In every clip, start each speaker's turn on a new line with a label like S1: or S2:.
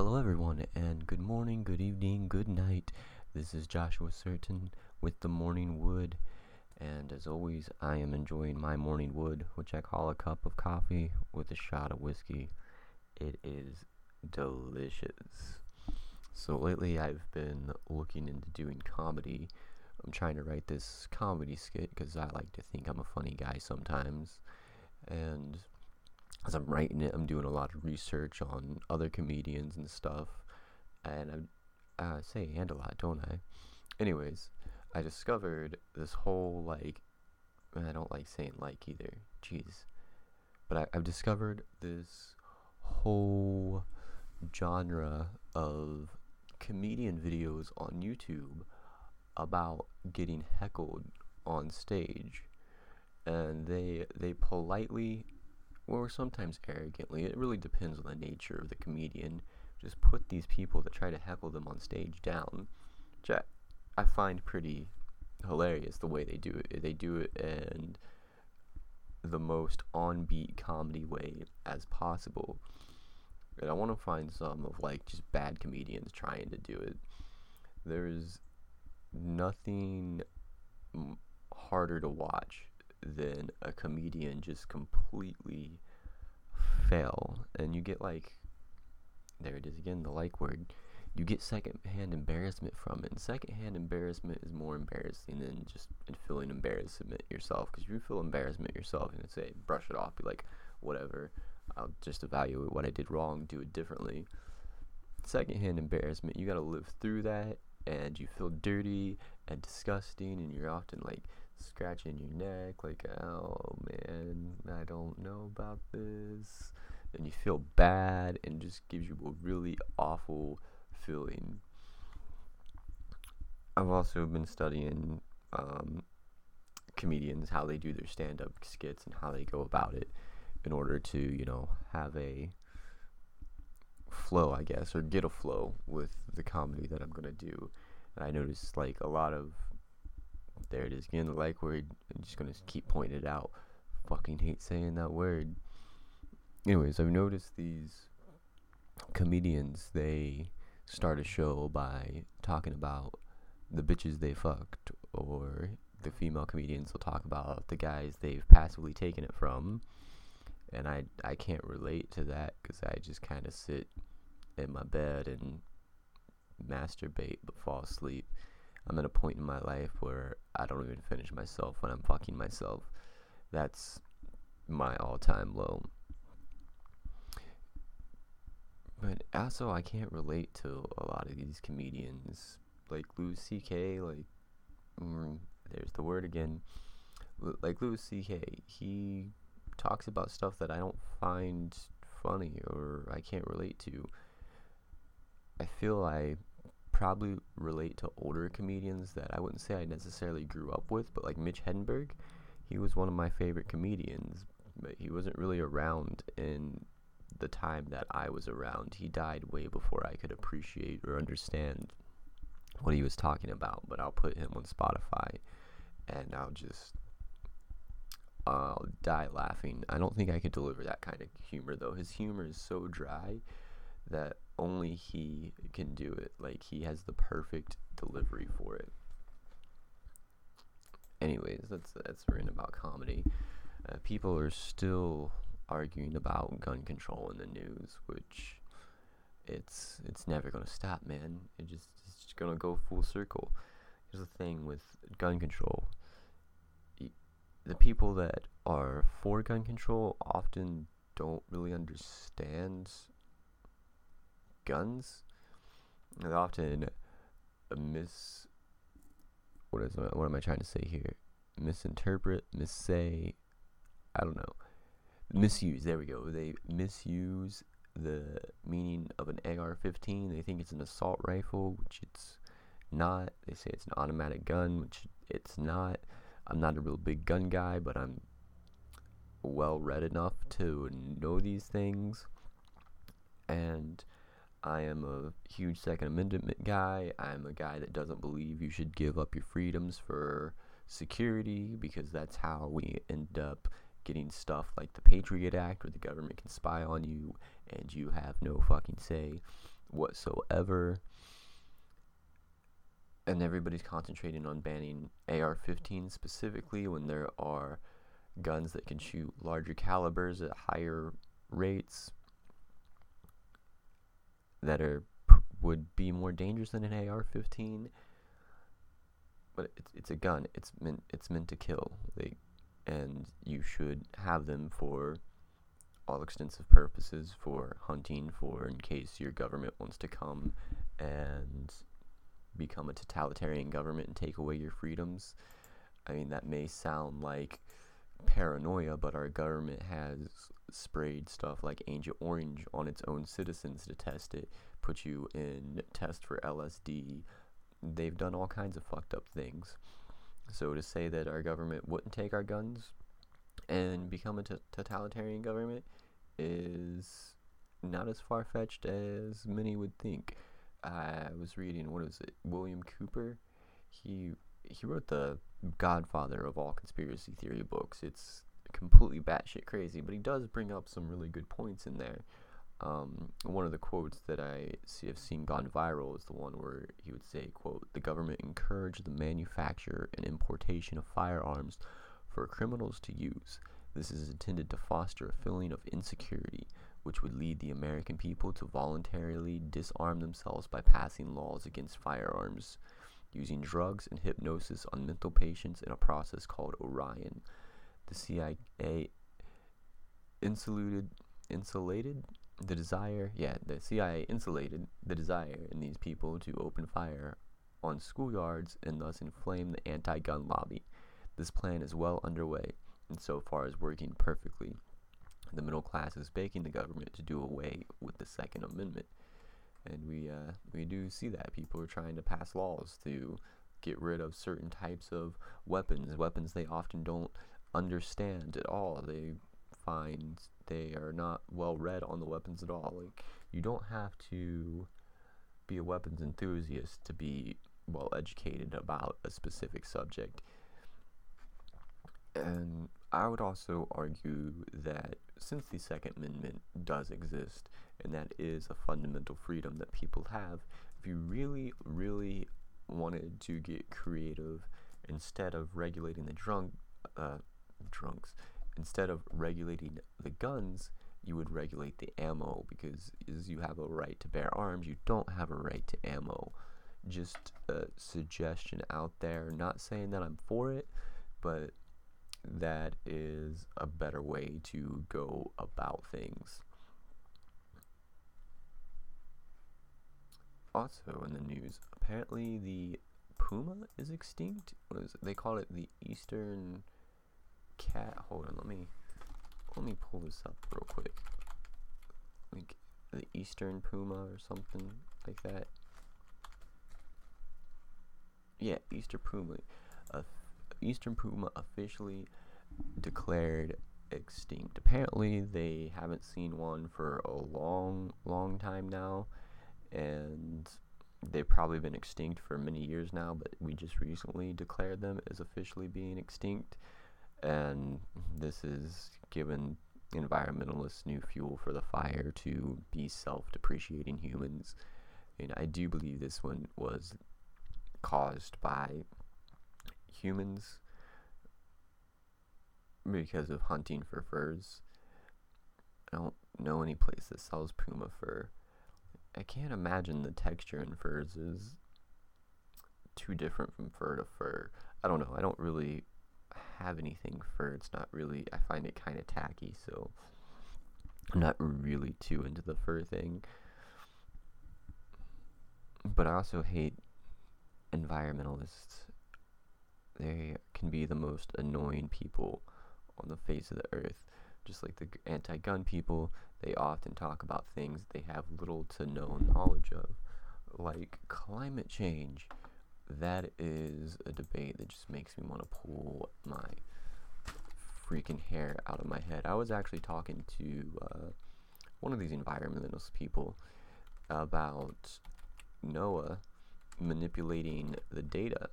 S1: Hello, everyone, and good morning, good evening, good night. This is Joshua Certain with the Morning Wood, and as always, I am enjoying my morning wood, which I call a cup of coffee with a shot of whiskey. It is delicious. So, lately, I've been looking into doing comedy. I'm trying to write this comedy skit because I like to think I'm a funny guy sometimes, and as I'm writing it, I'm doing a lot of research on other comedians and stuff, and I uh, say and a lot, don't I? Anyways, I discovered this whole like I don't like saying like either, jeez, but I, I've discovered this whole genre of comedian videos on YouTube about getting heckled on stage, and they they politely or sometimes arrogantly, it really depends on the nature of the comedian, just put these people that try to heckle them on stage down, which I, I find pretty hilarious the way they do it. They do it in the most on-beat comedy way as possible. And I want to find some of like just bad comedians trying to do it. There's nothing harder to watch than a comedian just completely fail and you get like there it is again the like word. You get secondhand embarrassment from it. And secondhand embarrassment is more embarrassing than just feeling embarrassment yourself. Because you feel embarrassment yourself and say brush it off be like whatever i'll just evaluate what i did wrong do it differently. Secondhand embarrassment you got to live through that and you feel dirty and disgusting and you're often like scratching your neck, like, oh man, I don't know about this. And you feel bad and just gives you a really awful feeling. I've also been studying um, comedians, how they do their stand up skits and how they go about it in order to, you know, have a flow, I guess, or get a flow with the comedy that I'm going to do. And I noticed like a lot of there it is again, the like word. I'm just gonna keep pointing it out. Fucking hate saying that word. Anyways, I've noticed these comedians, they start a show by talking about the bitches they fucked, or the female comedians will talk about the guys they've passively taken it from. And I, I can't relate to that because I just kind of sit in my bed and masturbate but fall asleep. I'm at a point in my life where I don't even finish myself when I'm fucking myself. That's my all time low. But also, I can't relate to a lot of these comedians. Like Louis C.K., like, mm, there's the word again. Like Louis C.K., he talks about stuff that I don't find funny or I can't relate to. I feel I probably relate to older comedians that I wouldn't say I necessarily grew up with, but like Mitch Hedberg, he was one of my favorite comedians, but he wasn't really around in the time that I was around. He died way before I could appreciate or understand what he was talking about, but I'll put him on Spotify and I'll just I'll die laughing. I don't think I could deliver that kind of humor though. His humor is so dry that only he can do it. Like he has the perfect delivery for it. Anyways, that's that's written about comedy. Uh, people are still arguing about gun control in the news, which it's it's never gonna stop, man. It just it's just gonna go full circle. Here's the thing with gun control. The people that are for gun control often don't really understand guns. They often miss. What is what am I trying to say here? Misinterpret, missay. I don't know. Misuse. There we go. They misuse the meaning of an AR-15. They think it's an assault rifle, which it's not. They say it's an automatic gun, which it's not. I'm not a real big gun guy, but I'm well read enough to know these things. And I am a huge Second Amendment guy. I'm a guy that doesn't believe you should give up your freedoms for security because that's how we end up getting stuff like the Patriot Act where the government can spy on you and you have no fucking say. whatsoever. And everybody's concentrating on banning AR 15 specifically when there are guns that can shoot larger calibers at higher rates that are would be more dangerous than an AR-15 but it's it's a gun. It's meant it's meant to kill. And you should have them for all extensive purposes for hunting for in case your government wants to come and become a totalitarian government and take away your freedoms. I mean that may sound like paranoia, but our government has sprayed stuff like Agent Orange on its own citizens to test it, put you in test for LSD. They've done all kinds of fucked up things. So to say that our government wouldn't take our guns and become a t- totalitarian government is not as far fetched as many would think. I was reading what was it, William Cooper. He he wrote the godfather of all conspiracy theory books. It's completely batshit crazy, but he does bring up some really good points in there. Um, one of the quotes that I see, have seen gone viral is the one where he would say, "quote The government encouraged the manufacture and importation of firearms for criminals to use. This is intended to foster a feeling of insecurity, which would lead the American people to voluntarily disarm themselves by passing laws against firearms." using drugs and hypnosis on mental patients in a process called Orion. The CIA insulated insulated the desire yeah the CIA insulated the desire in these people to open fire on schoolyards and thus inflame the anti-gun lobby. This plan is well underway and so far is working perfectly. The middle class is begging the government to do away with the Second Amendment and we uh, we do see that people are trying to pass laws to get rid of certain types of weapons, weapons they often don't understand at all. They find they are not well read on the weapons at all. Like you don't have to be a weapons enthusiast to be well educated about a specific subject. And I would also argue that since the Second Amendment does exist, and that is a fundamental freedom that people have, if you really, really wanted to get creative, instead of regulating the drunk, uh, drunks, instead of regulating the guns, you would regulate the ammo because as you have a right to bear arms, you don't have a right to ammo. Just a suggestion out there, not saying that I'm for it, but that is a better way to go about things. Also in the news, apparently the puma is extinct. What is it? They call it the eastern cat. Hold on, let me let me pull this up real quick. Like the eastern puma or something like that. Yeah, Eastern puma. Uh, eastern puma officially declared extinct. Apparently, they haven't seen one for a long, long time now, and they've probably been extinct for many years now, but we just recently declared them as officially being extinct, and this is given environmentalists new fuel for the fire to be self-depreciating humans. And I do believe this one was caused by humans because of hunting for furs. I don't know any place that sells puma fur. I can't imagine the texture in furs is too different from fur to fur. I don't know. I don't really have anything fur. It's not really. I find it kind of tacky, so I'm not really too into the fur thing. But I also hate environmentalists. They can be the most annoying people on the face of the earth. Just like the anti gun people, they often talk about things they have little to no knowledge of, like climate change. That is a debate that just makes me want to pull my freaking hair out of my head. I was actually talking to uh, one of these environmentalist people about NOAA manipulating the data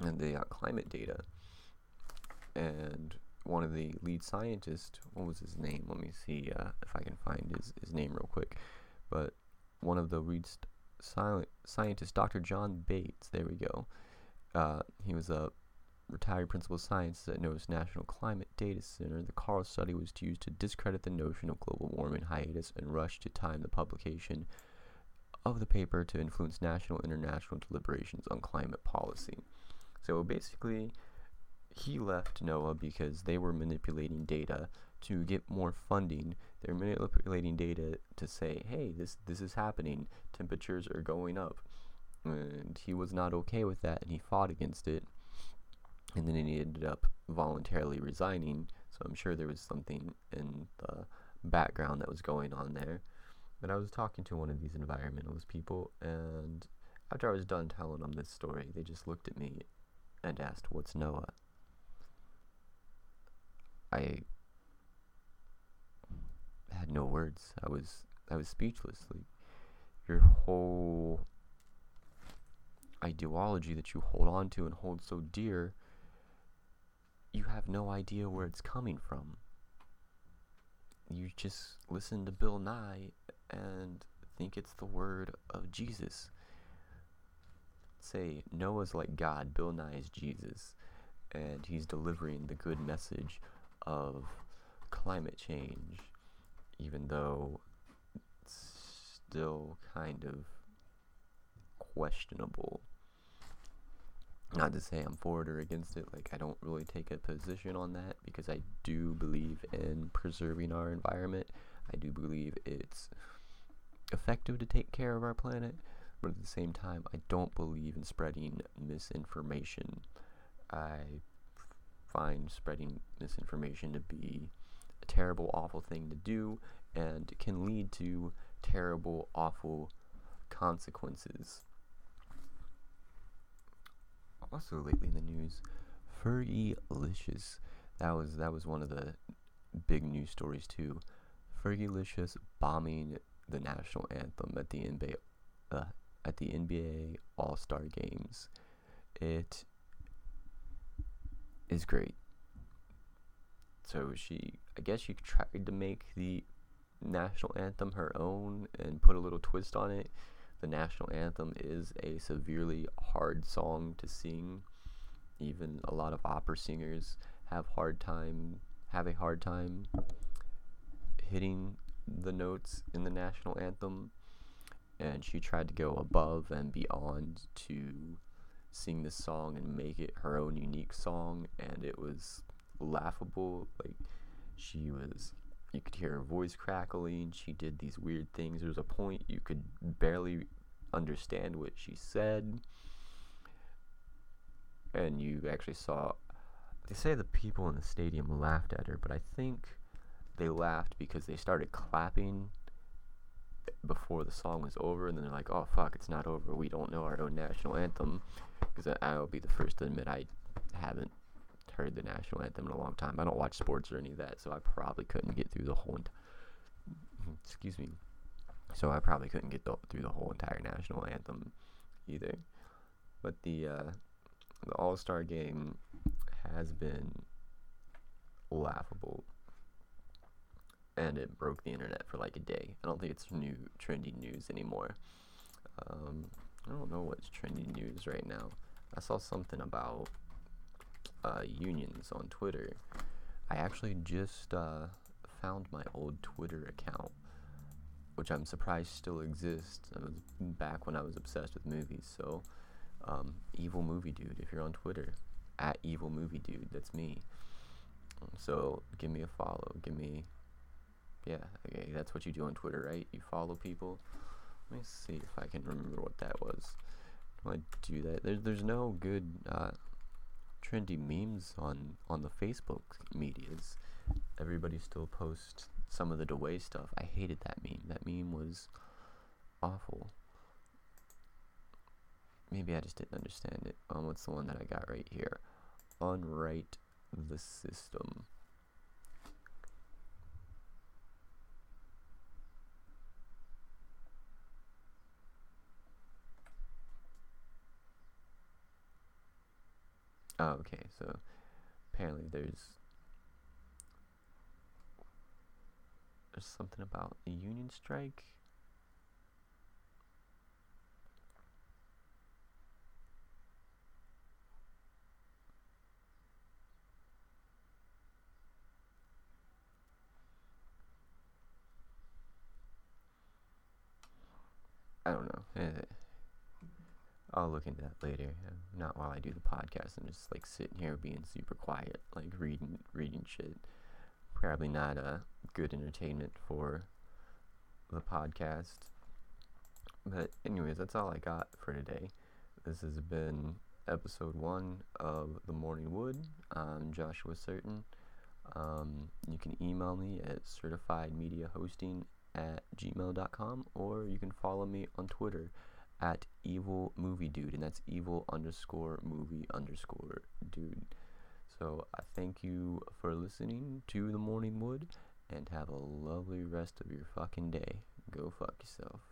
S1: and the uh, climate data and one of the lead scientists, what was his name? Let me see uh, if I can find his, his name real quick. But one of the lead scientists, Dr. John Bates. There we go. Uh, he was a retired principal science at NOAA's National Climate Data Center. The Karl study was used to discredit the notion of global warming hiatus and rush to time the publication of the paper to influence national and international deliberations on climate policy. So basically, he left NOAA because they were manipulating data to get more funding. They're manipulating data to say, "Hey, this this is happening. Temperatures are going up," and he was not okay with that, and he fought against it. And then he ended up voluntarily resigning. So I'm sure there was something in the background that was going on there. But I was talking to one of these environmentalist people, and after I was done telling them this story, they just looked at me and asked, "What's NOAA? I had no words. I was I was speechless. Like your whole ideology that you hold on to and hold so dear, you have no idea where it's coming from. You just listen to Bill Nye and think it's the word of Jesus. Say NOAA's like God, Bill Nye is Jesus, and he's delivering the good message of climate change, even though it's still kind of questionable. Not to say I'm for it or against it, like, I don't really take a position on that because I do believe in preserving our environment. I do believe it's effective to take care of our planet, but at the same time, I don't believe in spreading misinformation. I find spreading misinformation to be a terrible, awful thing to do and can lead to terrible, awful consequences. Also, lately in the news, Fergie-licious. That was that was one of the big news stories too. Fergie-licious bombing the national anthem at the NBA uh, at the NBA All Star Games. It is great. So she, I guess she tried to make the national anthem her own and put a little twist on it. The national anthem is a severely hard song to sing. Even a lot of opera singers have hard time have a hard time hitting the notes in the national anthem and she tried to go above and beyond to sing this song and make it her own unique song and it was laughable like she was you could hear her voice crackling she did these weird things there was a point you could barely understand what she said and you actually saw they say the people in the stadium laughed at her but i think they laughed because they started clapping before the song was over, and then they're like, "Oh fuck, it's not over. We don't know our own national anthem." Because I'll be the first to admit I haven't heard the national anthem in a long time. I don't watch sports or any of that, so I probably couldn't get through the whole. Ent- excuse me. So I probably couldn't get th- through the whole entire national anthem either. But the uh, the All Star game has been laughable and it broke the internet for like a day. I don't think it's new trendy news anymore. Um, I don't know what's trending news right now. I saw something about uh, unions on Twitter. I actually just uh, found my old Twitter account, which I'm surprised still exists. It was back when I was obsessed with movies. So, um, Evil Movie Dude, if you're on Twitter, at Evil Movie Dude, that's me. So give me a follow. Give me yeah, okay, that's what you do on Twitter, right? You follow people. Let me see if I can remember what that was. I do that. There's there's no good uh, trendy memes on on the Facebook medias. Everybody still posts some of the Dwayne stuff. I hated that meme. That meme was awful. Maybe I just didn't understand it. Um, what's the one that I got right here? Unwrite the system. Oh, okay. So apparently there's there's something about a union strike. I don't know. Eh, I'll look into that later. uh, Not while I do the podcast. I'm just like sitting here being super quiet, like reading reading shit. Probably not a good entertainment for the podcast. But anyways, that's all I got for today. This has been episode one of The Morning Wood. I'm Joshua Certain. Um, you can email me at certifiedmediahosting at gmail.com or you can follow me on Twitter at evil movie dude and that's evil underscore movie underscore dude. So I thank you for listening to The Morning Wood and have a lovely rest of your fucking day. Go fuck yourself.